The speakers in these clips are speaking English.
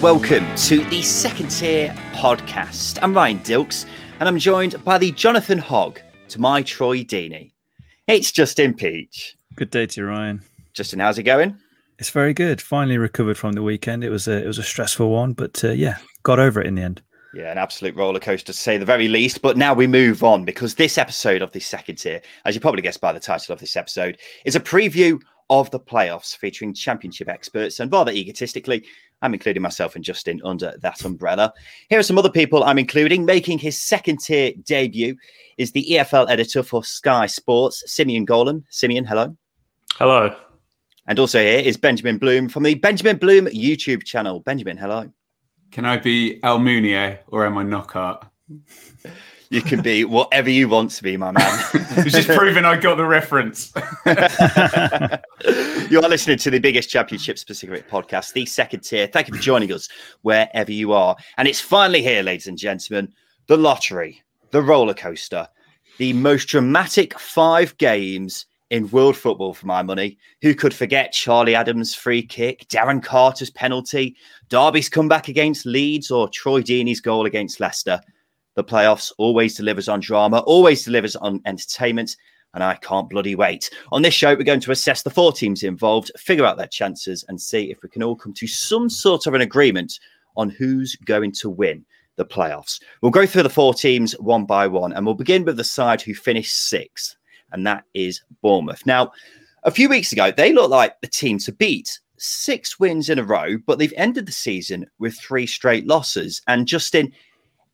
Hello and welcome to the Second Tier podcast. I'm Ryan Dilks and I'm joined by the Jonathan Hogg to my Troy Deeney. It's Justin Peach. Good day to you, Ryan. Justin, how's it going? It's very good. Finally recovered from the weekend. It was a it was a stressful one, but uh, yeah, got over it in the end. Yeah, an absolute roller coaster to say the very least. But now we move on because this episode of the second tier, as you probably guessed by the title of this episode, is a preview of the playoffs featuring championship experts. And rather egotistically, I'm including myself and Justin under that umbrella. Here are some other people I'm including. Making his second tier debut is the EFL editor for Sky Sports, Simeon Gholam. Simeon, hello. Hello. And also here is Benjamin Bloom from the Benjamin Bloom YouTube channel. Benjamin, hello. Can I be El Munier or am I Knockaert? You can be whatever you want to be, my man. it's just proving I got the reference. you are listening to the biggest championship specific podcast, the second tier. Thank you for joining us wherever you are. And it's finally here, ladies and gentlemen the lottery, the roller coaster, the most dramatic five games in world football for my money. Who could forget Charlie Adam's free kick, Darren Carter's penalty, Derby's comeback against Leeds, or Troy Deeney's goal against Leicester? The playoffs always delivers on drama, always delivers on entertainment, and I can't bloody wait. On this show, we're going to assess the four teams involved, figure out their chances, and see if we can all come to some sort of an agreement on who's going to win the playoffs. We'll go through the four teams one by one, and we'll begin with the side who finished sixth, and that is Bournemouth. Now, a few weeks ago, they looked like the team to beat. Six wins in a row, but they've ended the season with three straight losses. And Justin,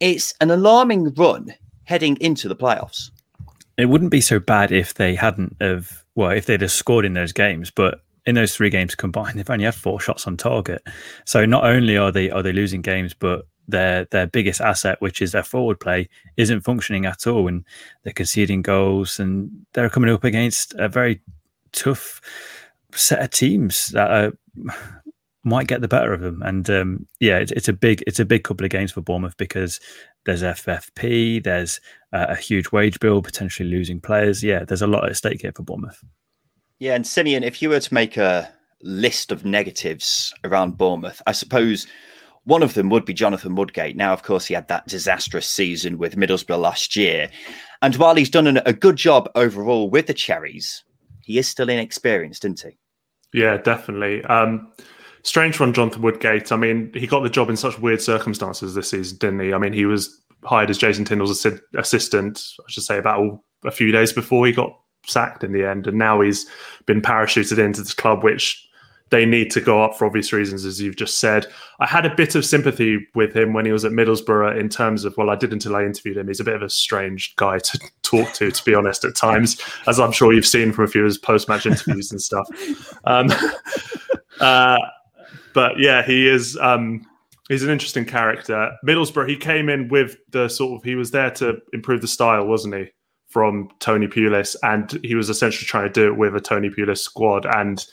it's an alarming run heading into the playoffs. It wouldn't be so bad if they hadn't of well, if they'd have scored in those games, but in those three games combined, they've only had four shots on target. So not only are they are they losing games, but their their biggest asset, which is their forward play, isn't functioning at all, and they're conceding goals, and they're coming up against a very tough set of teams that are might get the better of them. And um, yeah, it's, it's, a big it's a big couple of games for Bournemouth because there's FFP, there's uh, a huge wage bill, potentially losing players. Yeah, there's a lot at stake here for Bournemouth. Yeah, and Simeon, if you were to make a list of negatives around Bournemouth, I suppose one of them would be Jonathan Woodgate. Now, of course, he had that disastrous season with Middlesbrough last year. And while he's done a good job overall with the Cherries, he is still inexperienced, isn't he? Yeah, definitely. Um, strange one, Jonathan Woodgate. I mean, he got the job in such weird circumstances this season, didn't he? I mean, he was hired as Jason Tindall's assistant, I should say, about a few days before he got sacked in the end. And now he's been parachuted into this club, which they need to go up for obvious reasons, as you've just said. I had a bit of sympathy with him when he was at Middlesbrough in terms of, well, I did until I interviewed him. He's a bit of a strange guy to talk to, to be honest, at times, as I'm sure you've seen from a few of his post match interviews and stuff. Um, uh, but yeah, he is. Um, he's an interesting character. Middlesbrough, he came in with the sort of he was there to improve the style, wasn't he? From Tony Pulis, and he was essentially trying to do it with a Tony Pulis squad, and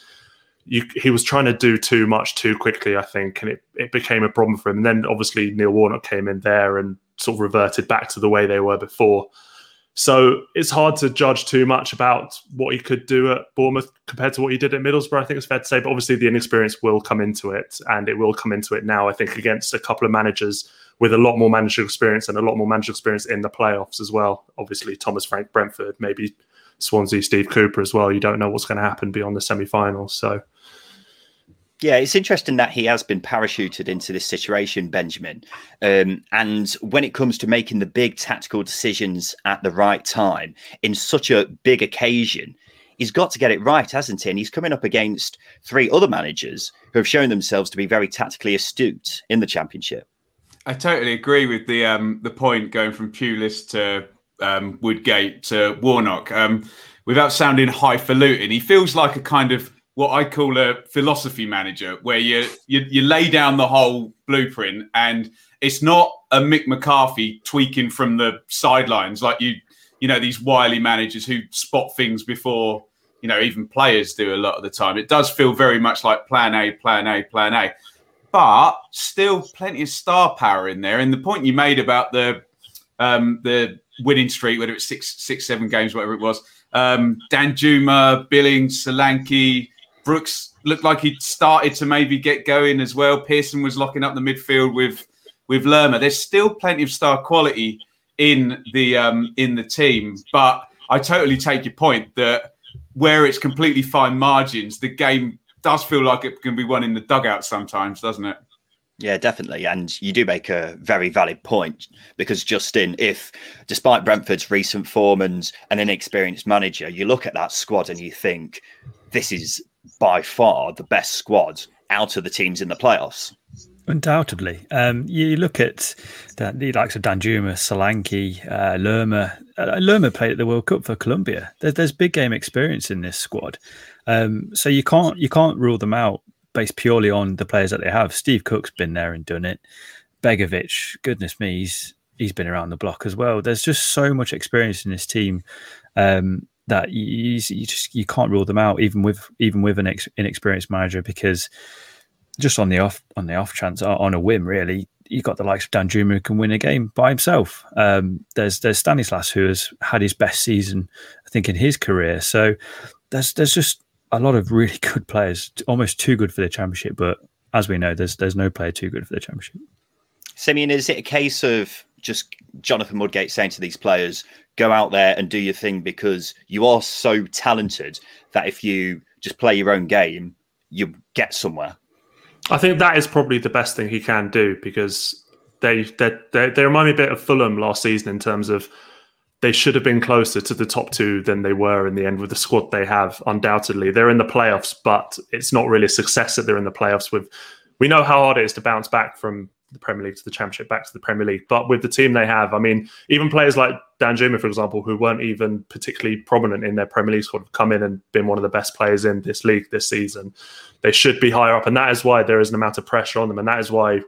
you, he was trying to do too much too quickly, I think, and it, it became a problem for him. And then obviously Neil Warnock came in there and sort of reverted back to the way they were before. So it's hard to judge too much about what he could do at Bournemouth compared to what he did at Middlesbrough. I think it's fair to say, but obviously the inexperience will come into it, and it will come into it now. I think against a couple of managers with a lot more managerial experience and a lot more managerial experience in the playoffs as well. Obviously Thomas Frank Brentford, maybe Swansea Steve Cooper as well. You don't know what's going to happen beyond the semi-finals, so yeah, it's interesting that he has been parachuted into this situation, Benjamin. Um, and when it comes to making the big tactical decisions at the right time in such a big occasion, he's got to get it right, hasn't he? And he's coming up against three other managers who have shown themselves to be very tactically astute in the championship. I totally agree with the um, the point going from Pulis to um, Woodgate to Warnock. Um, without sounding highfalutin, he feels like a kind of what I call a philosophy manager, where you, you you lay down the whole blueprint, and it's not a Mick McCarthy tweaking from the sidelines like you you know these wily managers who spot things before you know even players do a lot of the time. It does feel very much like Plan A, Plan A, Plan A, but still plenty of star power in there. And the point you made about the um, the winning streak, whether it's six, six, seven games, whatever it was, um, Danjuma, Billings, Solanke, Brooks looked like he started to maybe get going as well. Pearson was locking up the midfield with with Lerma. There's still plenty of star quality in the um, in the team, but I totally take your point that where it's completely fine margins, the game does feel like it can be won in the dugout sometimes, doesn't it? Yeah, definitely. And you do make a very valid point because, Justin, if despite Brentford's recent form and an inexperienced manager, you look at that squad and you think this is by far the best squad out of the teams in the playoffs. Undoubtedly. Um, you look at the, the likes of Danjuma, Solanke, uh, Lerma. Uh, Lerma played at the World Cup for Colombia. There's, there's big game experience in this squad. Um, so you can't you can't rule them out based purely on the players that they have. Steve Cook's been there and done it. Begovic, goodness me, he's he's been around the block as well. There's just so much experience in this team um, that you, you, just you can't rule them out, even with even with an ex, inexperienced manager, because just on the off on the off chance on a whim, really, you've got the likes of Danjuma who can win a game by himself. Um, there's there's Stanislas who has had his best season, I think, in his career. So there's there's just a lot of really good players, almost too good for the championship. But as we know, there's there's no player too good for the championship. Simeon, is it a case of just Jonathan Woodgate saying to these players, go out there and do your thing because you are so talented that if you just play your own game, you get somewhere? I think that is probably the best thing he can do because they they, they, they remind me a bit of Fulham last season in terms of they should have been closer to the top two than they were in the end with the squad they have. Undoubtedly, they're in the playoffs, but it's not really a success that they're in the playoffs. With we know how hard it is to bounce back from the Premier League to the Championship, back to the Premier League. But with the team they have, I mean, even players like Danjuma, for example, who weren't even particularly prominent in their Premier League squad, have come in and been one of the best players in this league this season. They should be higher up, and that is why there is an amount of pressure on them, and that is why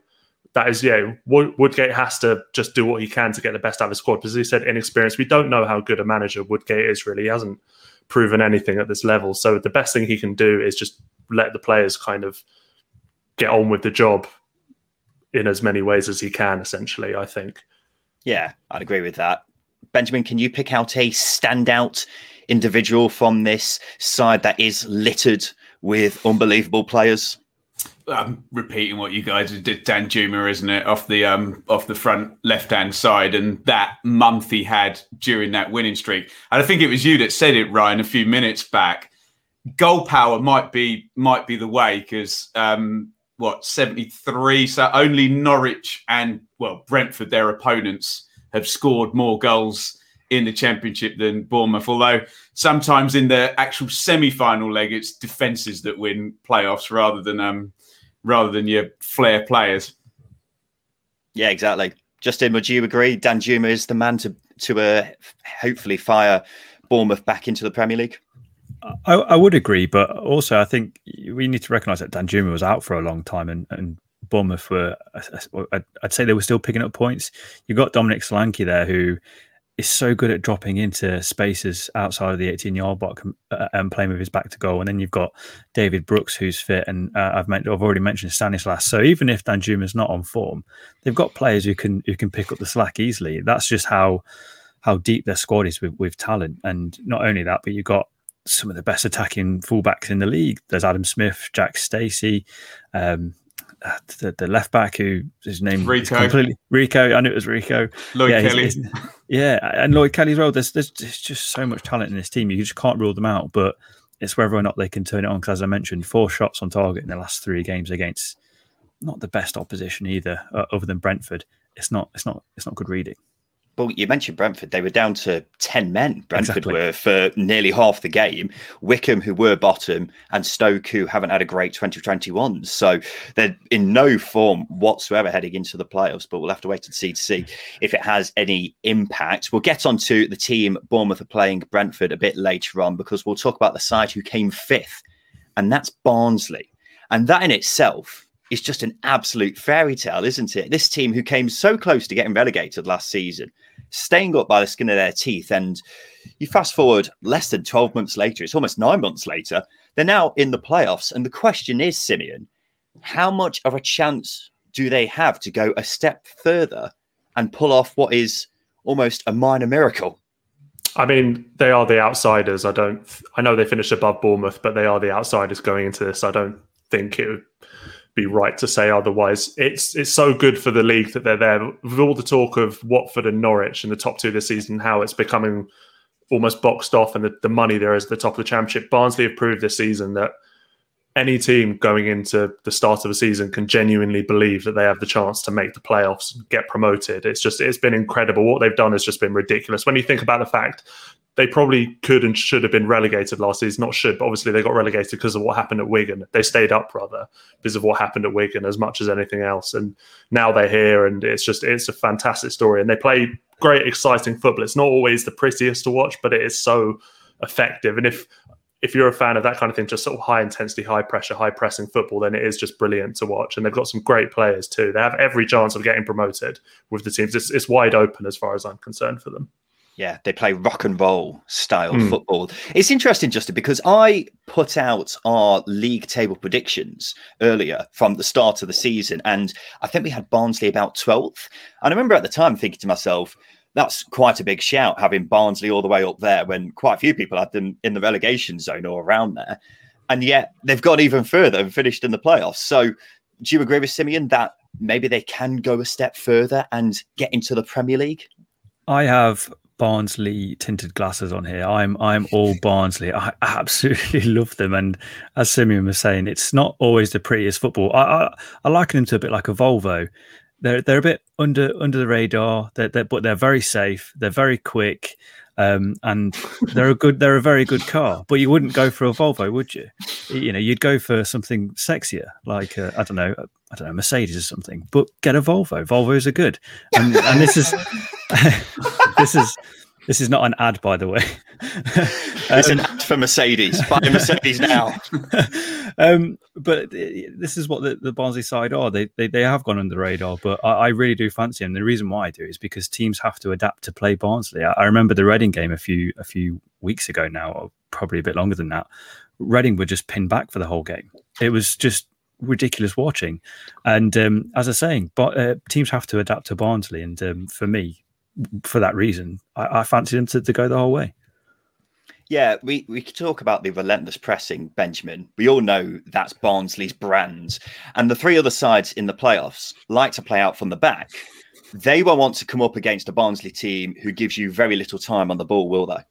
that is, yeah, Woodgate has to just do what he can to get the best out of his squad. Because he said, inexperienced. We don't know how good a manager Woodgate is. Really, he hasn't proven anything at this level. So the best thing he can do is just let the players kind of get on with the job in as many ways as he can. Essentially, I think. Yeah, I'd agree with that. Benjamin, can you pick out a standout individual from this side that is littered with unbelievable players? I'm repeating what you guys did, Danjuma, isn't it? Off the um off the front left hand side, and that month he had during that winning streak. And I think it was you that said it, Ryan, a few minutes back. Goal power might be might be the way because um what 73 so only norwich and well brentford their opponents have scored more goals in the championship than bournemouth although sometimes in the actual semi-final leg it's defenses that win playoffs rather than um rather than your flair players. Yeah, exactly. Justin, would you agree? Danjuma is the man to to uh, hopefully fire Bournemouth back into the Premier League. I, I, would agree, but also I think we need to recognise that Danjuma was out for a long time, and, and Bournemouth were. I'd say they were still picking up points. You got Dominic Solanke there, who is so good at dropping into spaces outside of the 18 yard box uh, and playing with his back to goal. And then you've got David Brooks, who's fit, and uh, I've meant, I've already mentioned Stanislas. So even if Danjuma's not on form, they've got players who can who can pick up the slack easily. That's just how how deep their squad is with, with talent. And not only that, but you've got some of the best attacking fullbacks in the league. There's Adam Smith, Jack Stacey, um, the, the left back who his name Rico. completely Rico. I knew it was Rico. Lloyd yeah, Kelly. He's, he's, yeah, and Lloyd Kelly as well. There's, there's there's just so much talent in this team. You just can't rule them out. But it's whether or not they can turn it on. Because as I mentioned, four shots on target in the last three games against not the best opposition either, uh, other than Brentford. It's not. It's not. It's not good reading. Well, you mentioned Brentford. They were down to 10 men. Brentford exactly. were for nearly half the game. Wycombe, who were bottom, and Stoke, who haven't had a great 2021. So they're in no form whatsoever heading into the playoffs, but we'll have to wait and see to see if it has any impact. We'll get on to the team Bournemouth are playing Brentford a bit later on because we'll talk about the side who came fifth, and that's Barnsley. And that in itself is just an absolute fairy tale, isn't it? This team who came so close to getting relegated last season, staying up by the skin of their teeth. And you fast forward less than 12 months later, it's almost nine months later, they're now in the playoffs. And the question is, Simeon, how much of a chance do they have to go a step further and pull off what is almost a minor miracle? I mean, they are the outsiders. I don't. I know they finished above Bournemouth, but they are the outsiders going into this. I don't think it would be right to say otherwise. It's it's so good for the league that they're there. With all the talk of Watford and Norwich in the top two this season, how it's becoming almost boxed off, and the, the money there is at the top of the championship. Barnsley have proved this season that any team going into the start of a season can genuinely believe that they have the chance to make the playoffs and get promoted. It's just it's been incredible. What they've done has just been ridiculous. When you think about the fact they probably could and should have been relegated last season, not should, but obviously they got relegated because of what happened at Wigan. They stayed up rather because of what happened at Wigan as much as anything else. And now they're here and it's just it's a fantastic story. And they play great, exciting football. It's not always the prettiest to watch, but it is so effective. And if if you're a fan of that kind of thing, just sort of high intensity, high pressure, high pressing football, then it is just brilliant to watch. And they've got some great players too. They have every chance of getting promoted with the teams. It's, it's wide open as far as I'm concerned for them. Yeah, they play rock and roll style mm. football. It's interesting, Justin, because I put out our league table predictions earlier from the start of the season, and I think we had Barnsley about 12th. And I remember at the time thinking to myself, that's quite a big shout having Barnsley all the way up there when quite a few people had them in the relegation zone or around there. And yet they've gone even further and finished in the playoffs. So do you agree with Simeon that maybe they can go a step further and get into the Premier League? I have Barnsley tinted glasses on here. I'm I'm all Barnsley. I absolutely love them, and as Simeon was saying, it's not always the prettiest football. I I, I liken them to a bit like a Volvo they're they're a bit under under the radar, they're, they're, but they're very safe. They're very quick, um, and they're a good they're a very good car. But you wouldn't go for a Volvo, would you? You know, you'd go for something sexier, like I don't know, I don't know, Mercedes or something. But get a Volvo. Volvos are good, and, and this is this is this is not an ad, by the way. it's um, an ad for Mercedes. Buy Mercedes now. um, but this is what the, the Barnsley side are. They, they they have gone under the radar, but I, I, really do fancy them. The reason why I do is because teams have to adapt to play Barnsley. I, I remember the Reading game a few a few weeks ago now, or probably a bit longer than that. Reading were just pinned back for the whole game. It was just ridiculous watching. And um, as I'm saying, but, uh, teams have to adapt to Barnsley. And um, for me, for that reason, I, I fancy them to, to go the whole way. Yeah, we, we could talk about the relentless pressing, Benjamin. We all know that's Barnsley's brand. And the three other sides in the playoffs like to play out from the back. They won't want to come up against a Barnsley team who gives you very little time on the ball, will they?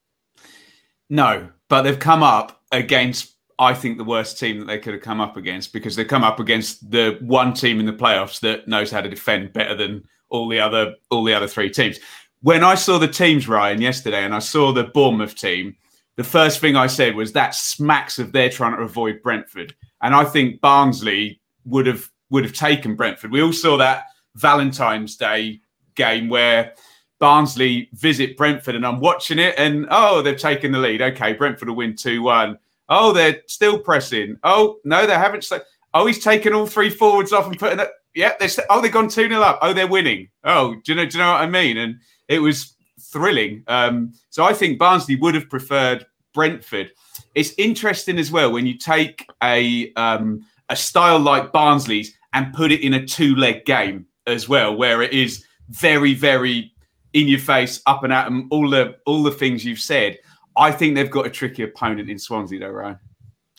No, but they've come up against, I think, the worst team that they could have come up against because they've come up against the one team in the playoffs that knows how to defend better than all the other all the other three teams. When I saw the teams, Ryan, yesterday, and I saw the Bournemouth team, the first thing I said was that smacks of they're trying to avoid Brentford, and I think Barnsley would have would have taken Brentford. We all saw that Valentine's Day game where Barnsley visit Brentford, and I'm watching it, and oh, they've taken the lead. Okay, Brentford will win two one. Oh, they're still pressing. Oh no, they haven't. Oh, he's taken all three forwards off and putting it. Yeah, they oh they've gone two 0 up. Oh, they're winning. Oh, do you know? Do you know what I mean? And it was thrilling. Um, so I think Barnsley would have preferred Brentford. It's interesting as well when you take a um, a style like Barnsley's and put it in a two leg game as well, where it is very very in your face, up and at them, all the all the things you've said. I think they've got a tricky opponent in Swansea, though, Ryan.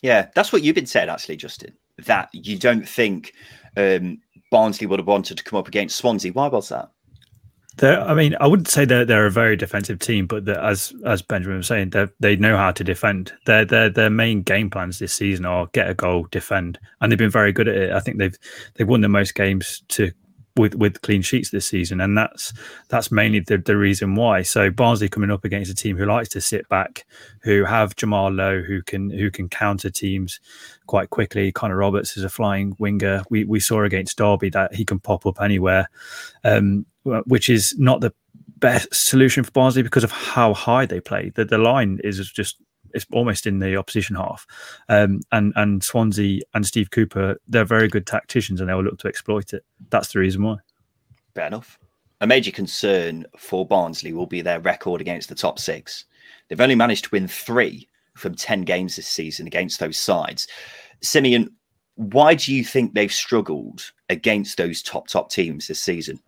Yeah, that's what you've been said, actually, Justin. That you don't think um, Barnsley would have wanted to come up against Swansea. Why was that? They're, I mean, I wouldn't say that they're a very defensive team, but as as Benjamin was saying, they know how to defend. Their their their main game plans this season are get a goal, defend, and they've been very good at it. I think they've they've won the most games to with with clean sheets this season, and that's that's mainly the, the reason why. So Barnsley coming up against a team who likes to sit back, who have Jamal Lowe, who can who can counter teams quite quickly. Connor Roberts is a flying winger. We we saw against Derby that he can pop up anywhere, um, which is not the best solution for Barnsley because of how high they play. The the line is just it's almost in the opposition half. Um, and and Swansea and Steve Cooper, they're very good tacticians, and they will look to exploit it. That's the reason why. Fair enough. A major concern for Barnsley will be their record against the top six. They've only managed to win three from ten games this season against those sides. Simeon, why do you think they've struggled against those top top teams this season?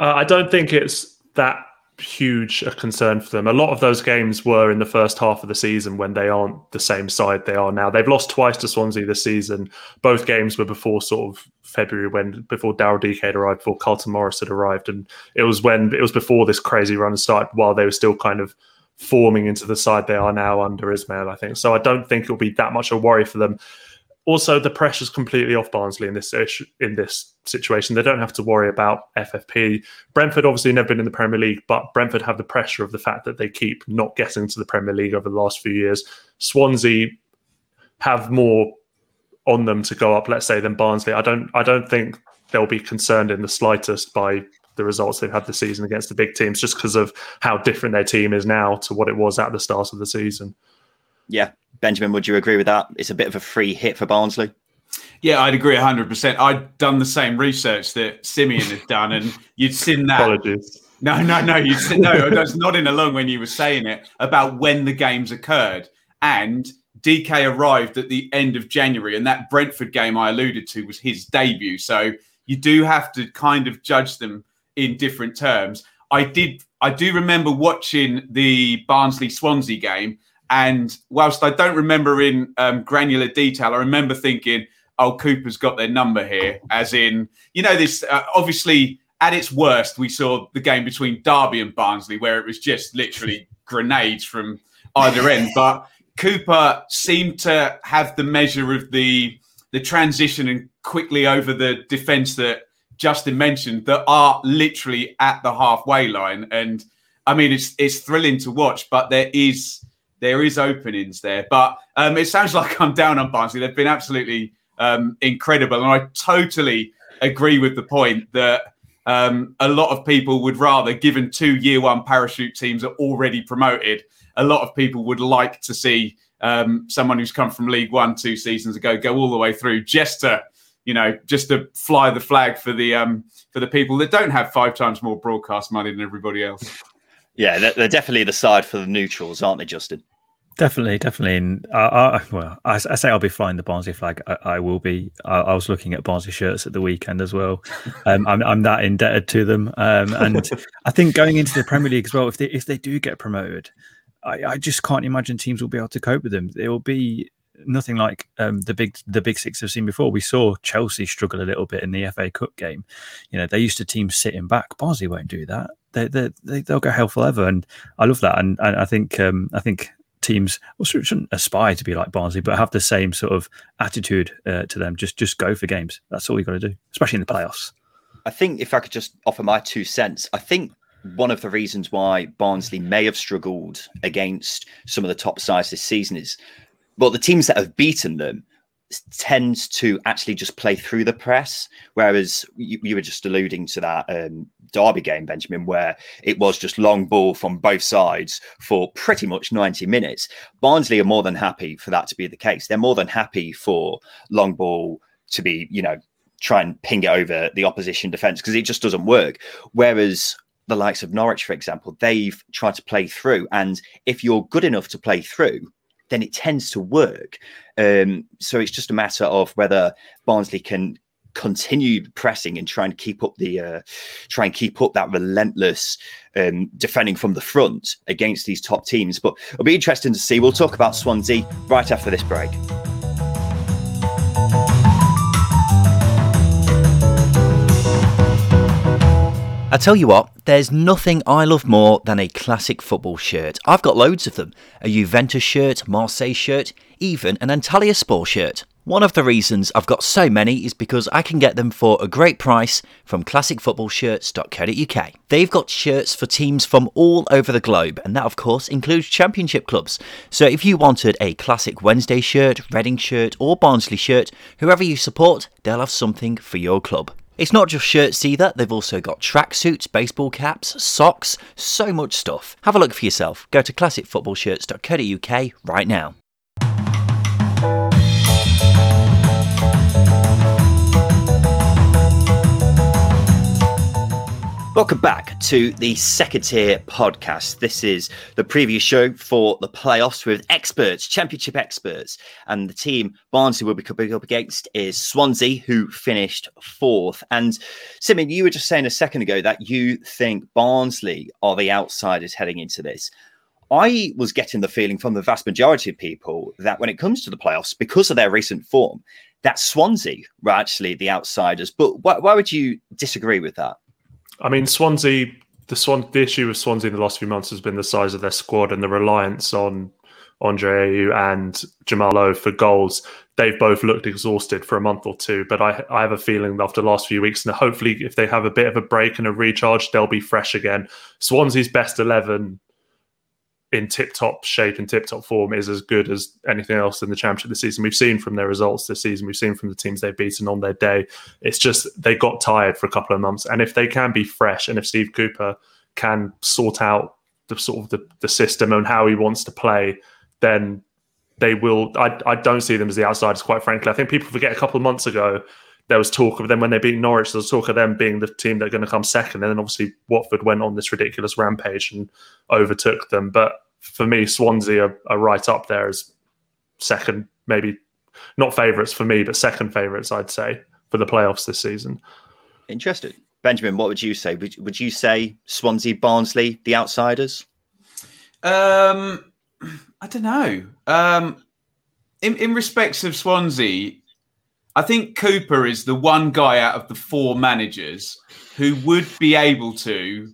Uh, I don't think it's that huge a concern for them. A lot of those games were in the first half of the season when they aren't the same side they are now. They've lost twice to Swansea this season. Both games were before sort of February when before Daryl had arrived, before Carlton Morris had arrived, and it was when it was before this crazy run started while they were still kind of forming into the side they are now under Ismaël, I think so. I don't think it'll be that much of a worry for them also the pressure's completely off Barnsley in this in this situation. They don't have to worry about FFP. Brentford obviously never been in the Premier League, but Brentford have the pressure of the fact that they keep not getting to the Premier League over the last few years. Swansea have more on them to go up, let's say, than Barnsley. I don't I don't think they'll be concerned in the slightest by the results they've had this season against the big teams, just because of how different their team is now to what it was at the start of the season. Yeah, Benjamin, would you agree with that? It's a bit of a free hit for Barnsley. Yeah, I'd agree 100%. I'd done the same research that Simeon had done, and you'd seen that. Apologies. No, no, no. You said no. I was nodding along when you were saying it about when the games occurred, and Dike arrived at the end of January, and that Brentford game I alluded to was his debut. So you do have to kind of judge them in different terms. I did. I do remember watching the Barnsley Swansea game, and whilst I don't remember in um, granular detail, I remember thinking, "Oh, Cooper's got their number here." As in, you know, this uh, obviously at its worst, we saw the game between Derby and Barnsley, where it was just literally grenades from either end. But Cooper seemed to have the measure of the the transition and quickly over the defence that Justin mentioned that are literally at the halfway line. And I mean, it's it's thrilling to watch, but there is there is openings there. But um, it sounds like I'm down on Barnsley. They've been absolutely um, incredible, and I totally agree with the point that um, a lot of people would rather, given two year one parachute teams are already promoted, a lot of people would like to see um, someone who's come from League One two seasons ago go all the way through just to. You know, just to fly the flag for the um, for the people that don't have five times more broadcast money than everybody else. Yeah, they're, they're definitely the side for the neutrals, aren't they, Justin? Definitely, definitely. And I, I well, I, I, say I'll be flying the Barnsley flag. I, I will be. I, was looking at Barnsley shirts at the weekend as well. Um, I'm, I'm that indebted to them. Um, and I think going into the Premier League as well, if they if they do get promoted, I, I just can't imagine teams will be able to cope with them. It will be nothing like um, the big the big six have seen before. We saw Chelsea struggle a little bit in the FA Cup game. You know, they used to teams sitting back. Barnsley won't do that. They, they, they will go hell forever, and I love that. And, and I think um, I think teams also shouldn't aspire to be like Barnsley, but have the same sort of attitude uh, to them. Just just go for games. That's all you got to do, especially in the playoffs. I think if I could just offer my two cents, I think one of the reasons why Barnsley may have struggled against some of the top sides this season is, well, the teams that have beaten them tends to actually just play through the press. Whereas you, you were just alluding to that um, Derby game, Benjamin, where it was just long ball from both sides for pretty much 90 minutes. Barnsley are more than happy for that to be the case. They're more than happy for long ball to be, you know, try and ping it over the opposition defence because it just doesn't work. Whereas the likes of Norwich, for example, they've tried to play through. And if you're good enough to play through, then it tends to work. Um, so it's just a matter of whether Barnsley can continue pressing and try and keep up the uh, try and keep up that relentless um, defending from the front against these top teams. But it'll be interesting to see. We'll talk about Swansea right after this break. I tell you what, there's nothing I love more than a classic football shirt. I've got loads of them a Juventus shirt, Marseille shirt, even an Antalyaspor shirt. One of the reasons I've got so many is because I can get them for a great price from classicfootballshirts.co.uk. They've got shirts for teams from all over the globe, and that, of course, includes championship clubs. So if you wanted a classic Wednesday shirt, Reading shirt, or Barnsley shirt, whoever you support, they'll have something for your club. It's not just shirts either, they've also got tracksuits, baseball caps, socks, so much stuff. Have a look for yourself. Go to classicfootballshirts.co.uk right now. Welcome back to the second tier podcast. This is the preview show for the playoffs with experts, championship experts. And the team Barnsley will be coming up against is Swansea, who finished fourth. And Simon, you were just saying a second ago that you think Barnsley are the outsiders heading into this. I was getting the feeling from the vast majority of people that when it comes to the playoffs, because of their recent form, that Swansea were actually the outsiders. But why, why would you disagree with that? I mean, Swansea. The Swan. The issue with Swansea in the last few months has been the size of their squad and the reliance on Andre Ayew and Jamal Lowe for goals. They've both looked exhausted for a month or two, but I, I have a feeling after the last few weeks, and hopefully, if they have a bit of a break and a recharge, they'll be fresh again. Swansea's best eleven in tip top shape and tip top form is as good as anything else in the championship this season. We've seen from their results this season, we've seen from the teams they've beaten on their day. It's just they got tired for a couple of months. And if they can be fresh and if Steve Cooper can sort out the sort of the, the system and how he wants to play, then they will I, I don't see them as the outsiders, quite frankly. I think people forget a couple of months ago there was talk of them when they beat Norwich. There was talk of them being the team that are going to come second, and then obviously Watford went on this ridiculous rampage and overtook them. But for me, Swansea are, are right up there as second, maybe not favourites for me, but second favourites, I'd say, for the playoffs this season. Interested. Benjamin, what would you say? Would, would you say Swansea, Barnsley, the outsiders? Um, I don't know. Um, in, in respects of Swansea, I think Cooper is the one guy out of the four managers who would be able to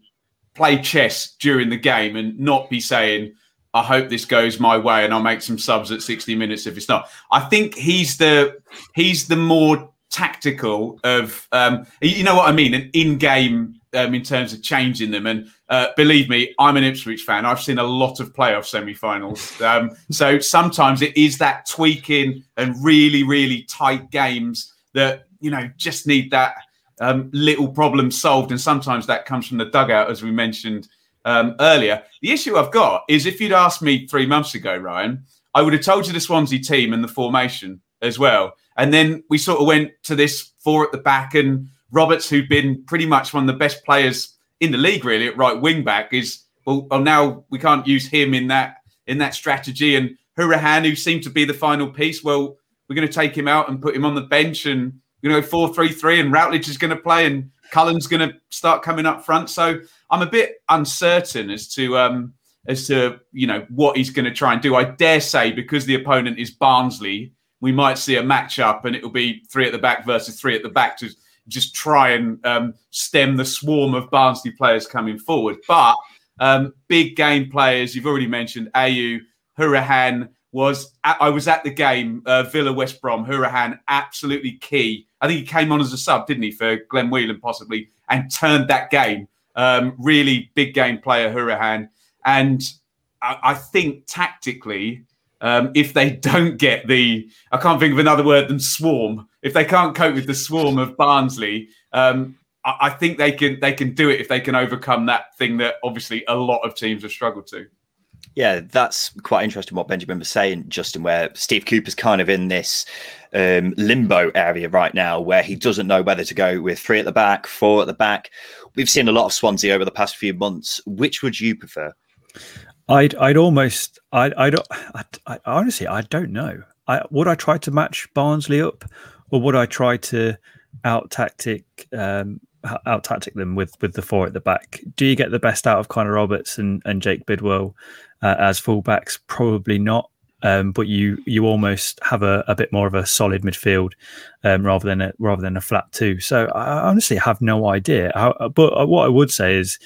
play chess during the game and not be saying, I hope this goes my way and I'll make some subs at 60 minutes if it's not. I think he's the he's the more tactical of um, you know what I mean, an in-game um, in terms of changing them. And uh, believe me, I'm an Ipswich fan. I've seen a lot of playoff semi-finals. Um, so sometimes it is that tweaking and really, really tight games that you know just need that um, little problem solved. And sometimes that comes from the dugout, as we mentioned um, earlier. The issue I've got is if you'd asked me three months ago, Ryan, I would have told you the Swansea team and the formation as well. And then we sort of went to this four at the back, and Roberts, who'd been pretty much one of the best players in the league, really at right wing back, is well, well now we can't use him in that in that strategy. And Hourihane, who seemed to be the final piece, well, we're going to take him out and put him on the bench, and you know, four three three, and Routledge is going to play, and Cullen's going to start coming up front. So I'm a bit uncertain as to um, as to you know what he's going to try and do. I dare say because the opponent is Barnsley, we might see a matchup, and it'll be three at the back versus three at the back to just try and um, stem the swarm of Barnsley players coming forward. But um, big game players, you've already mentioned Ayew, Hourihane was at, I was at the game uh, Villa West Brom. Hourihane absolutely key. I think he came on as a sub, didn't he, for Glenn Whelan possibly, and turned that game. Um, really big game player Hourihane, and I, I think tactically. Um, if they don't get the, I can't think of another word than swarm. If they can't cope with the swarm of Barnsley, um, I, I think they can they can do it if they can overcome that thing that obviously a lot of teams have struggled to. Yeah, that's quite interesting what Benjamin was saying, Justin, where Steve Cooper's kind of in this um, limbo area right now where he doesn't know whether to go with three at the back, four at the back. We've seen a lot of Swansea over the past few months. Which would you prefer? I'd I'd almost I I don't I, I, honestly I don't know. I would I try to match Barnsley up, or would I try to out tactic um, out tactic them with with the four at the back? Do you get the best out of Connor Roberts and, and Jake Bidwell uh, as fullbacks? Probably not. Um, but you you almost have a, a bit more of a solid midfield um, rather than a rather than a flat two. So I honestly have no idea. But what I would say is,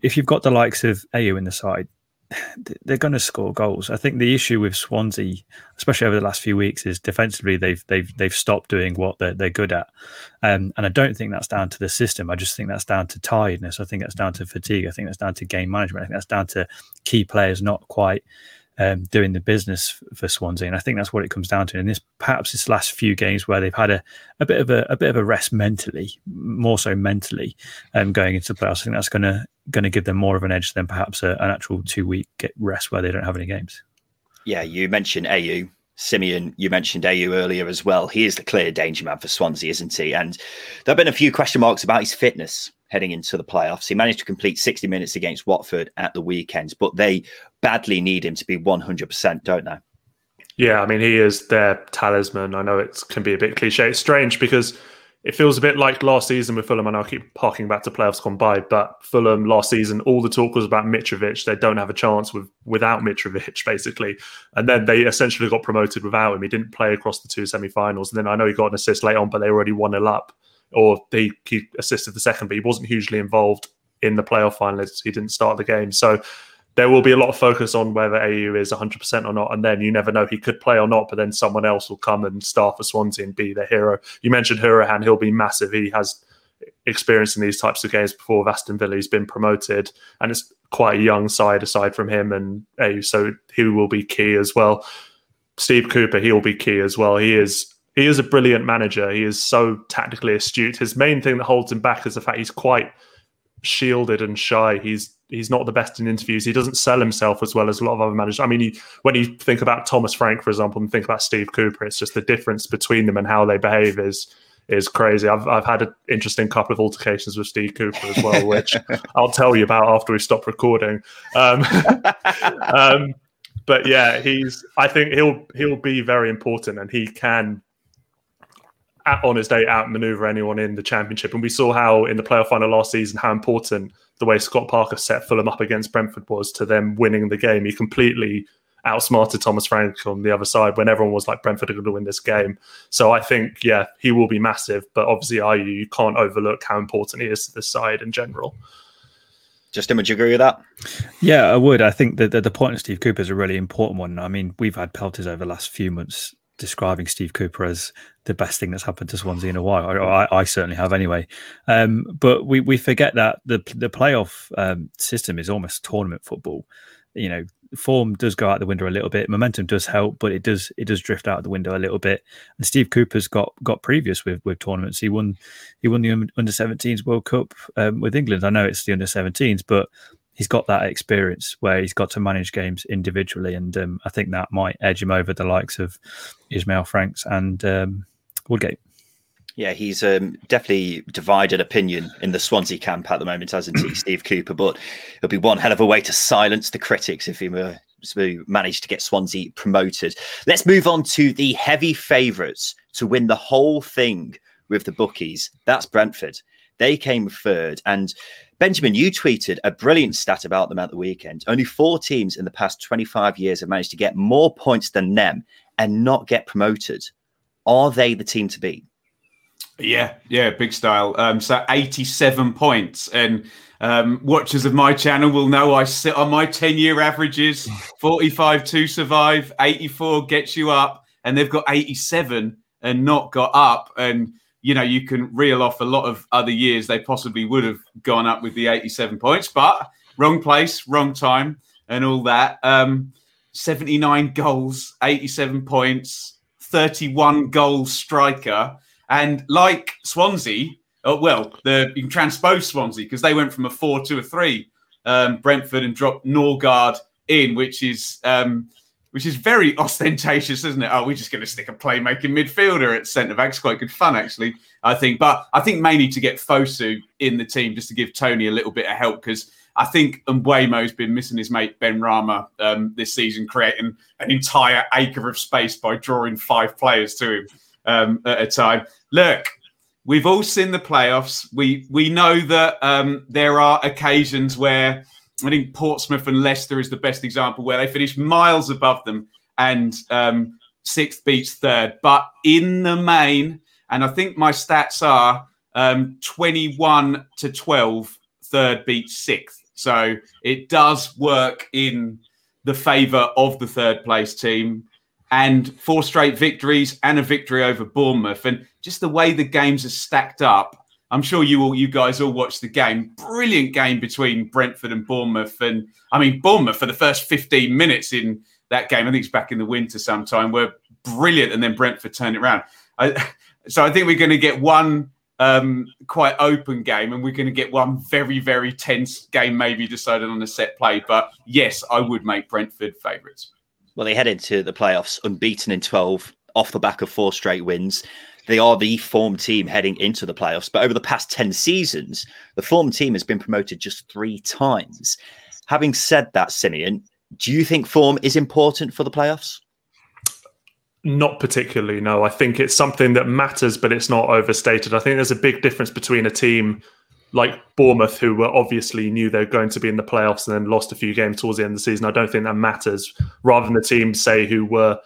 if you've got the likes of Ayew in the side, they're going to score goals. I think the issue with Swansea, especially over the last few weeks, is defensively they've they've they've stopped doing what they're they're good at, um, and I don't think that's down to the system. I just think that's down to tiredness. I think that's down to fatigue. I think that's down to game management. I think that's down to key players not quite um, doing the business for Swansea, and I think that's what it comes down to. And this perhaps this last few games where they've had a, a bit of a, a bit of a rest mentally, more so mentally, um, going into the playoffs. I think that's going to going to give them more of an edge than perhaps a, an actual two week rest where they don't have any games. Yeah, you mentioned Ayew Simeon, you mentioned Ayew earlier as well. He is the clear danger man for Swansea, isn't he? And there have been a few question marks about his fitness heading into the playoffs. He managed to complete 60 minutes against Watford at the weekends, but they badly need him to be 100%, don't they? Yeah, I mean, he is their talisman. I know it can be a bit cliche. It's strange because it feels a bit like last season with Fulham. And I know I keep parking back to playoffs gone by, but Fulham last season, all the talk was about Mitrovic. They don't have a chance with without Mitrovic, basically. And then they essentially got promoted without him. He didn't play across the two semi-finals. And then I know he got an assist late on, but they already one 0 up, or he, he assisted the second, but he wasn't hugely involved in the playoff finalists. He didn't start the game, so there will be a lot of focus on whether Ayew is 100% or not. And then you never know, he could play or not, but then someone else will come and start for Swansea and be the hero. You mentioned Hourihane, he'll be massive. He has experience in these types of games before with Aston Villa. He's been promoted and it's quite a young side aside from him and Ayew, so he will be key as well. Steve Cooper, he will be key as well. He is he is a brilliant manager. He is so tactically astute. His main thing that holds him back is the fact he's quite shielded and shy. He's he's not the best in interviews. He doesn't sell himself as well as a lot of other managers. I mean, he, when you think about Thomas Frank, for example, and think about Steve Cooper, it's just the difference between them and how they behave is is crazy. I've I've had an interesting couple of altercations with Steve Cooper as well, which I'll tell you about after we stop recording. Um, um, but yeah, he's. I think he'll he'll be very important, and he can on his day outmaneuver anyone in the championship. And we saw how in the playoff final last season how important the way Scott Parker set Fulham up against Brentford was to them winning the game. He completely outsmarted Thomas Frank on the other side when everyone was like Brentford are going to win this game. So I think yeah he will be massive, but obviously Ayew you can't overlook how important he is to this side in general. Justin, would you agree with that? Yeah, I would. I think that the, the point of Steve Cooper is a really important one. I mean, we've had pelters over the last few months describing Steve Cooper as the best thing that's happened to Swansea in a while. I, I certainly have anyway. Um, but we, we forget that the the playoff um, system is almost tournament football. You know, form does go out the window a little bit. Momentum does help, but it does it does drift out of the window a little bit. And Steve Cooper's got got previous with with tournaments. He won he won the under 17s World Cup um, with England. I know it's the under 17s, but he's got that experience where he's got to manage games individually, and um, I think that might edge him over the likes of Ismaël Franks and um, Woodgate. Yeah, he's um, definitely divided opinion in the Swansea camp at the moment, hasn't he, Steve Cooper? But it'll be one hell of a way to silence the critics if he were to manage to get Swansea promoted. Let's move on to the heavy favourites to win the whole thing with the bookies. That's Brentford. They came third, and Benjamin, you tweeted a brilliant stat about them at the weekend. Only four teams in the past 25 years have managed to get more points than them and not get promoted. Are they the team to beat? Yeah, yeah, big style. Um, so 87 points. And um, watchers of my channel will know I sit on my 10 year averages 45 to survive, 84 gets you up, and they've got 87 and not got up. And you know, you can reel off a lot of other years they possibly would have gone up with the 87 points, but wrong place, wrong time, and all that. Um, 79 goals, 87 points, 31 goal striker. And like Swansea, oh, well, the, you can transpose Swansea because they went from a four to a three, um, Brentford, and dropped Nørgaard in, which is. Um, which is very ostentatious, isn't it? Oh, we're just going to stick a playmaking midfielder at centre back. It's quite good fun, actually, I think. But I think mainly to get Fosu in the team just to give Toney a little bit of help because I think Mbeumo's been missing his mate Benrahma um, this season, creating an entire acre of space by drawing five players to him um, at a time. Look, we've all seen the playoffs. We we know that um, there are occasions where I think Portsmouth and Leicester is the best example where they finished miles above them and um, sixth beats third. But in the main, and I think my stats are um, 21 to 12, third beats sixth. So it does work in the favour of the third place team. And four straight victories and a victory over Bournemouth. And just the way the games are stacked up, I'm sure you all, you guys all watched the game. Brilliant game between Brentford and Bournemouth. And I mean, Bournemouth for the first 15 minutes in that game, I think it's back in the winter sometime, were brilliant. And then Brentford turned it around. I, so I think we're going to get one um, quite open game and we're going to get one very, very tense game, maybe decided on a set play. But yes, I would make Brentford favourites. Well, they head into the playoffs unbeaten in 12 off the back of four straight wins. They are the form team heading into the playoffs. But over the past 10 seasons, the form team has been promoted just three times. Having said that, Simeon, do you think form is important for the playoffs? Not particularly, no. I think it's something that matters, but it's not overstated. I think there's a big difference between a team like Bournemouth, who were obviously knew they were going to be in the playoffs and then lost a few games towards the end of the season. I don't think that matters. Rather than the teams, say, who were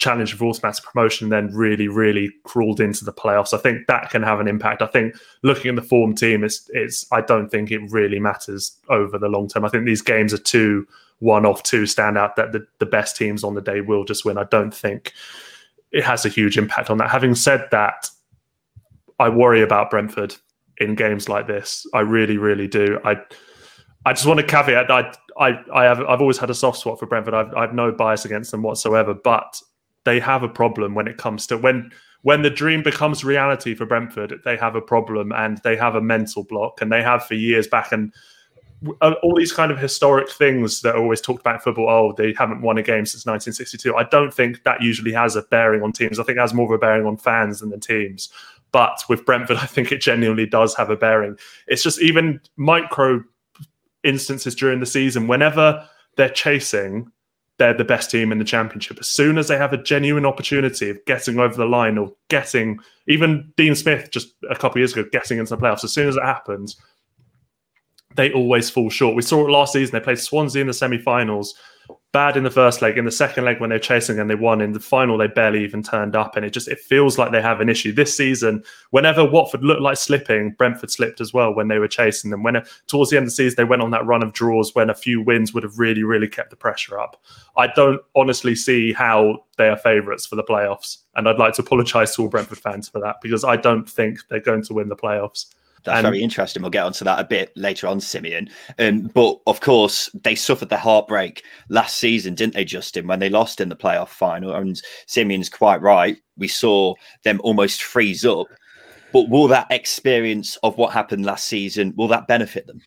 challenged for automatic promotion then really, really crawled into the playoffs. I think that can have an impact. I think looking at the form team, it's, it's I don't think it really matters over the long term. I think these games are too one off, two stand out that the, the best teams on the day will just win. I don't think it has a huge impact on that. Having said that, I worry about Brentford in games like this. I really, really do. I I just want to caveat. I I I have I've always had a soft spot for Brentford. I've I've no bias against them whatsoever, but they have a problem when it comes to when when the dream becomes reality for Brentford. They have a problem and they have a mental block, and they have for years back. And uh, all these kind of historic things that are always talked about football. Oh, they haven't won a game since 1962. I don't think that usually has a bearing on teams. I think it has more of a bearing on fans than the teams. But with Brentford, I think it genuinely does have a bearing. It's just even micro instances during the season, whenever they're chasing, they're the best team in the championship. As soon as they have a genuine opportunity of getting over the line or getting, even Dean Smith just a couple of years ago, getting into the playoffs, as soon as it happens, they always fall short. We saw it last season. They played Swansea in the semi finals bad in the first leg. In the second leg, when they're chasing and they won, in the final they barely even turned up, and it just it feels like they have an issue this season. Whenever Watford looked like slipping, Brentford slipped as well when they were chasing them. When towards the end of the season they went on that run of draws when a few wins would have really really kept the pressure up. I don't honestly see how they are favourites for the playoffs, and I'd like to apologise to all Brentford fans for that because I don't think they're going to win the playoffs. That's and, very interesting. We'll get onto that a bit later on, Simeon. Um, but of course, they suffered the heartbreak last season, didn't they, Justin, when they lost in the playoff final? And Simeon's quite right. We saw them almost freeze up. But will that experience of what happened last season will that benefit them?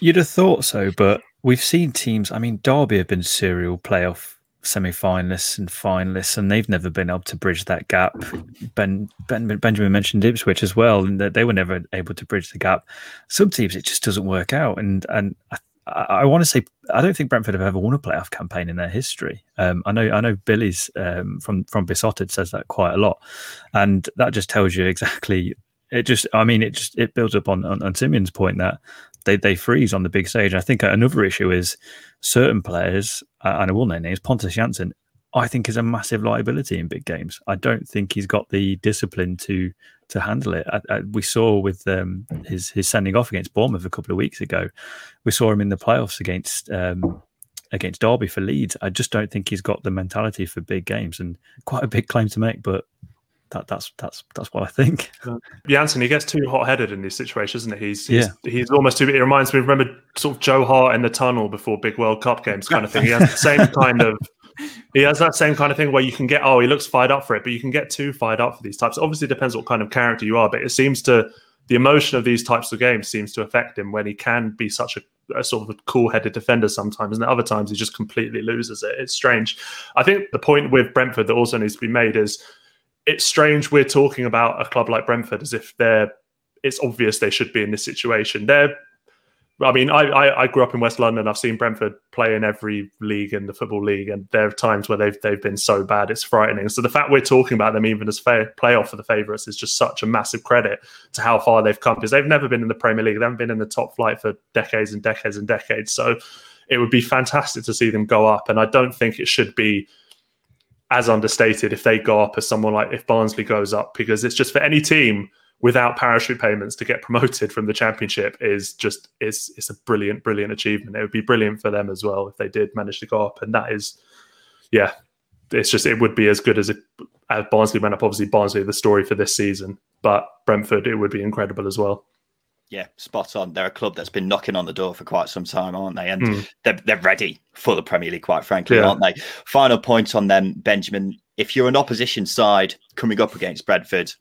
You'd have thought so, but we've seen teams. I mean, Derby have been serial playoff semi-finalists and finalists, and they've never been able to bridge that gap. Ben, ben Benjamin mentioned Ipswich as well, and that they were never able to bridge the gap. Some teams it just doesn't work out, and and I, I, want to say I don't think Brentford have ever won a playoff campaign in their history. Um, I know I know Billy's um, from from Beesotted says that quite a lot, and that just tells you exactly. It just I mean it just it builds up on on, on Simeon's point that they they freeze on the big stage. I think another issue is certain players, uh, and I will name names, Pontus Jansson, I think is a massive liability in big games. I don't think he's got the discipline to to handle it. I, I, we saw with um, his his sending off against Bournemouth a couple of weeks ago. We saw him in the playoffs against um, against Derby for Leeds. I just don't think he's got the mentality for big games, and quite a big claim to make. But that, that's that's that's what I think. Jansson, he gets too hot headed in these situations, isn't it? He's, he's yeah. he's almost too. It reminds me. Of remember, sort of Joe Hart in the tunnel before big World Cup games, kind of thing. He has the same kind of. He has that same kind of thing where you can get. Oh, he looks fired up for it, but you can get too fired up for these types. Obviously, it depends what kind of character you are, but it seems to the emotion of these types of games seems to affect him when he can be such a, a sort of a cool-headed defender sometimes, and other times he just completely loses it. It's strange. I think the point with Brentford that also needs to be made is it's strange we're talking about a club like Brentford as if they're it's obvious they should be in this situation. They're I mean, I, I, I, grew up in West London. I've seen Brentford play in every league in the football league, and there are times where they've they've been so bad it's frightening. So the fact we're talking about them even as fair playoff for the favourites is just such a massive credit to how far they've come because they've never been in the Premier League. They haven't been in the top flight for decades and decades and decades. So it would be fantastic to see them go up, and I don't think it should be as understated if they go up as someone like if Barnsley goes up because it's just for any team without parachute payments to get promoted from the championship is just it's it's a brilliant brilliant achievement. It would be brilliant for them as well if they did manage to go up. And that is yeah it's just it would be as good as if as Barnsley went up. Obviously Barnsley the story for this season but Brentford it would be incredible as well yeah, spot on. They're a club that's been knocking on the door for quite some time, aren't they? And mm. they're, they're ready for the Premier League, quite frankly, yeah. aren't they? Final point on them, Benjamin. If you're an opposition side coming up against Brentford,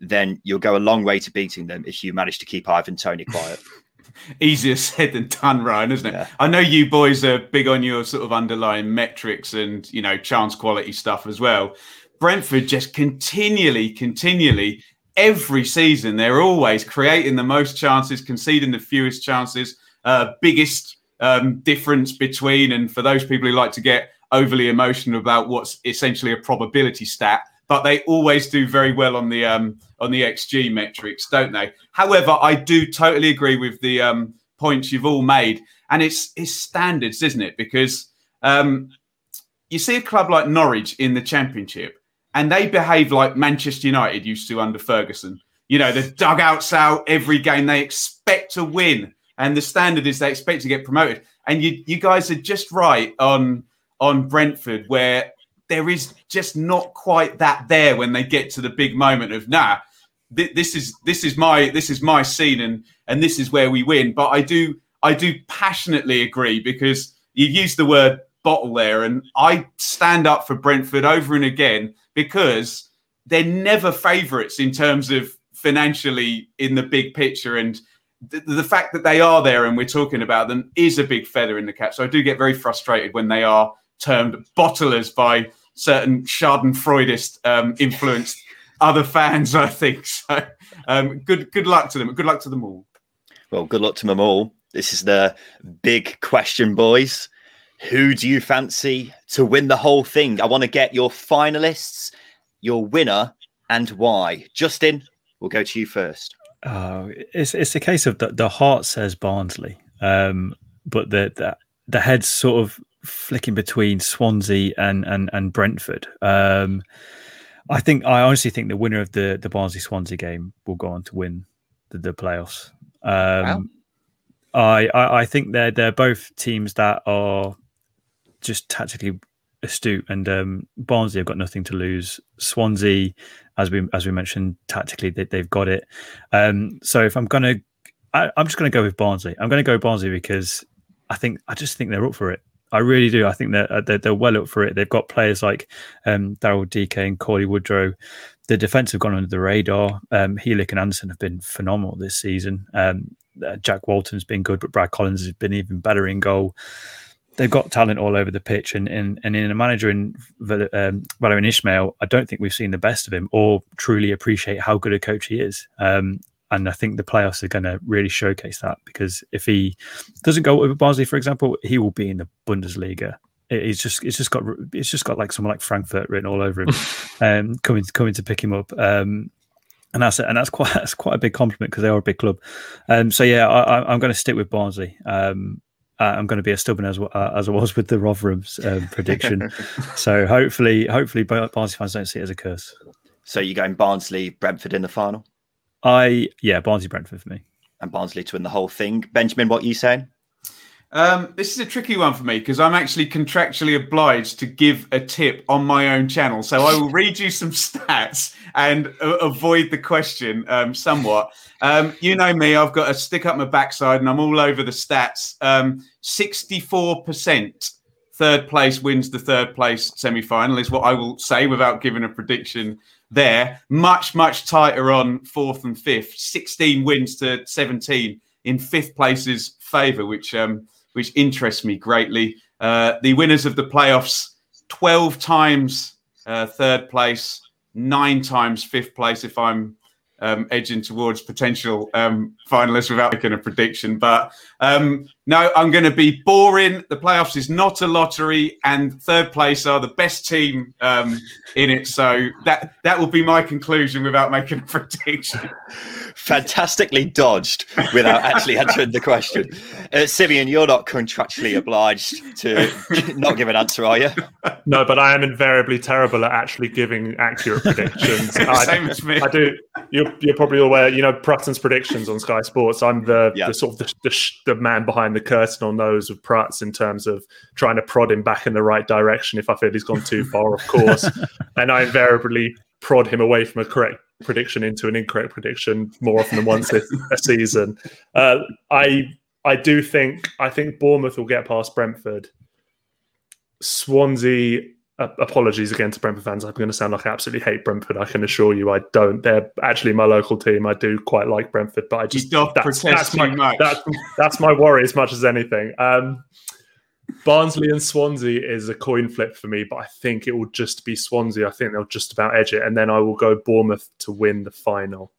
then you'll go a long way to beating them if you manage to keep Ivan Toney quiet. Easier said than done, Ryan, isn't it? Yeah. I know you boys are big on your sort of underlying metrics and you know chance quality stuff as well. Brentford just continually, continually, every season, they're always creating the most chances, conceding the fewest chances, uh, biggest um, difference between, and for those people who like to get overly emotional about what's essentially a probability stat, but they always do very well on the um, on the XG metrics, don't they? However, I do totally agree with the um, points you've all made, and it's it's standards, isn't it? Because um, you see a club like Norwich in the Championship, and they behave like Manchester United used to under Ferguson. You know, the dugouts out every game. They expect to win, and the standard is they expect to get promoted. And you you guys are just right on on Brentford, where there is just not quite that there when they get to the big moment of nah. Th- this is this is my this is my scene and and this is where we win. But I do I do passionately agree because you've used the word bottle there, and I stand up for Brentford over and again because they're never favourites in terms of financially in the big picture and the, the, fact that they are there and we're talking about them is a big feather in the cap. So I do get very frustrated when they are termed bottlers by certain Schadenfreudist um, influenced other fans. I think so. Um, good good luck to them. Good luck to them all. Well, good luck to them all. This is the big question, boys. Who do you fancy to win the whole thing? I want to get your finalists, your winner, and why. Justin, we'll go to you first. Oh, it's it's a case of the, the heart says Barnsley, um, but the, the the head's sort of flicking between Swansea and and and Brentford. Um, I think I honestly think the winner of the the Barnsley Swansea game will go on to win the, the playoffs. Um, wow. I, I, I think they're they're both teams that are just tactically astute, and um, Barnsley have got nothing to lose. Swansea, as we as we mentioned, tactically they, they've got it. Um, so if I'm gonna, I, I'm just gonna go with Barnsley. I'm gonna go Barnsley because I think I just think they're up for it. I really do. I think they're, uh, they're, they're well up for it. They've got players like um, Daryl Dike and Cauley Woodrow. The defense have gone under the radar. Um, Helik and Anderson have been phenomenal this season. Um, uh, Jack Walton's been good, but Brad Collins has been even better in goal. They've got talent all over the pitch, and and, and in a manager in um, Valérien Ismaël, I don't think we've seen the best of him or truly appreciate how good a coach he is. Um, and I think the playoffs are going to really showcase that because if he doesn't go with Barnsley, for example, he will be in the Bundesliga. It's just it's just got it's just got like someone like Frankfurt written all over him, um, coming coming to pick him up. Um, and that's and that's quite that's quite a big compliment because they are a big club. Um, so yeah, I, am going to stick with Barnsley. Um, I'm going to be as stubborn as uh, as I was with the Rotherham's um, prediction. so hopefully, hopefully Barnsley fans don't see it as a curse. So you're going Barnsley, Brentford in the final. I yeah, Barnsley Brentford for me. And Barnsley to win the whole thing. Benjamin, what are you saying? Um, this is a tricky one for me because I'm actually contractually obliged to give a tip on my own channel. So I will read you some stats and uh, avoid the question um, somewhat. Um, you know me, I've got a stick up my backside and I'm all over the stats. Um, 64% third place wins the third place semi final, is what I will say without giving a prediction there. Much, much tighter on fourth and fifth. 16 wins to 17 in fifth place's favour, which um, which interests me greatly. Uh, the winners of the playoffs, 12 times uh, third place, nine times fifth place, if I'm um, edging towards potential um, finalists without making a prediction. But um, no, I'm going to be boring. The playoffs is not a lottery, and third place are the best team um, in it. So that that will be my conclusion without making a prediction. Fantastically dodged without actually answering the question. Uh, Simeon, you're not contractually obliged to not give an answer, are you? No, but I am invariably terrible at actually giving accurate predictions. Same I, as me. I do. You're, you're probably aware, you know, Prutton's predictions on Sky Sports. I'm the, the sort of the, the, the man behind the curtain on those of Prutz in terms of trying to prod him back in the right direction if I feel he's gone too far, of course. and I invariably prod him away from a correct prediction into an incorrect prediction more often than once a, season. Uh, I I do think I think Bournemouth will get past Brentford. Swansea. Uh, apologies again to Brentford fans. I'm going to sound like I absolutely hate Brentford. I can assure you, I don't. They're actually my local team. I do quite like Brentford, but I just that's, that's, my, that's, that's, my worry as much as anything. Um, Barnsley and Swansea is a coin flip for me, but I think it will just be Swansea. I think they'll just about edge it, and then I will go Bournemouth to win the final.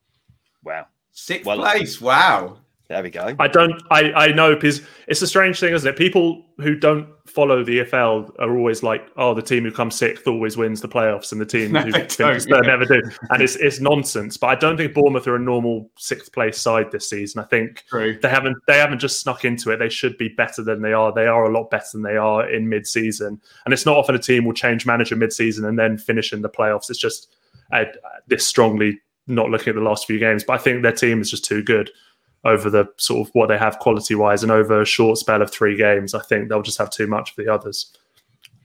Wow. Sixth Well- place. Wow. There we go. I don't. I I know because it's a strange thing, isn't it? People who don't follow the EFL are always like, "Oh, the team who comes sixth always wins the playoffs," and the team No, who they finishes third yeah. never do. And it's it's nonsense. But I don't think Bournemouth are a normal sixth place side this season. I think True. they haven't they haven't just snuck into it. They should be better than they are. They are a lot better than they are in mid season. And it's not often a team will change manager mid season and then finish in the playoffs. It's just uh, this strongly not looking at the last few games. But I think their team is just too good over the sort of what they have quality wise and over a short spell of three games. I think they'll just have too much for the others.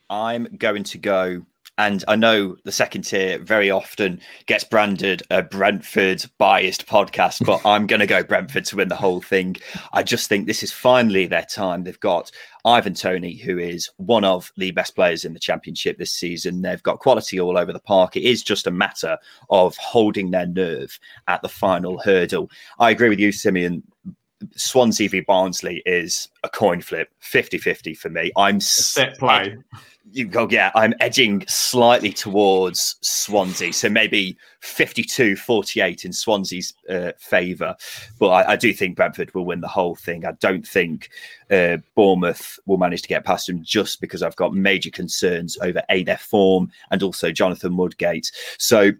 I'm going to go, and I know the second tier very often gets branded a Brentford biased podcast, but I'm going to go Brentford to win the whole thing. I just think this is finally their time. They've got Ivan Toney, who is one of the best players in the championship this season. They've got quality all over the park. It is just a matter of holding their nerve at the final hurdle. I agree with you, Simeon. Swansea v Barnsley is a coin flip, 50 50 for me. I'm Set play. you go, yeah, I'm edging slightly towards Swansea. So maybe 52 48 in Swansea's uh, favour. But I, I do think Brentford will win the whole thing. I don't think uh, Bournemouth will manage to get past them just because I've got major concerns over A, their form, and also Jonathan Woodgate. So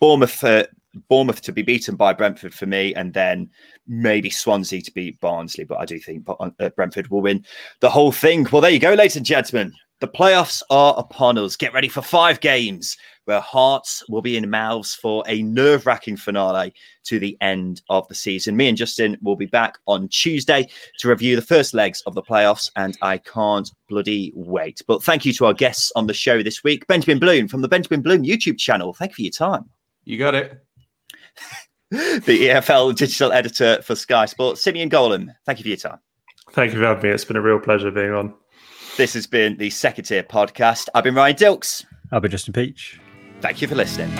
Bournemouth. Uh, Bournemouth to be beaten by Brentford for me, and then maybe Swansea to beat Barnsley. But I do think uh, Brentford will win the whole thing. Well, there you go, ladies and gentlemen. The playoffs are upon us. Get ready for five games where hearts will be in mouths for a nerve wracking finale to the end of the season. Me and Justin will be back on Tuesday to review the first legs of the playoffs, and I can't bloody wait. But thank you to our guests on the show this week Benjamin Bloom from the Benjamin Bloom YouTube channel. Thank you for your time. You got it. The EFL digital editor for Sky Sports, Simeon Gholam. Thank you for your time. Thank you for having me. It's been a real pleasure being on. This has been the Second Tier Podcast. I've been Ryan Dilks. I've been Justin Peach. Thank you for listening.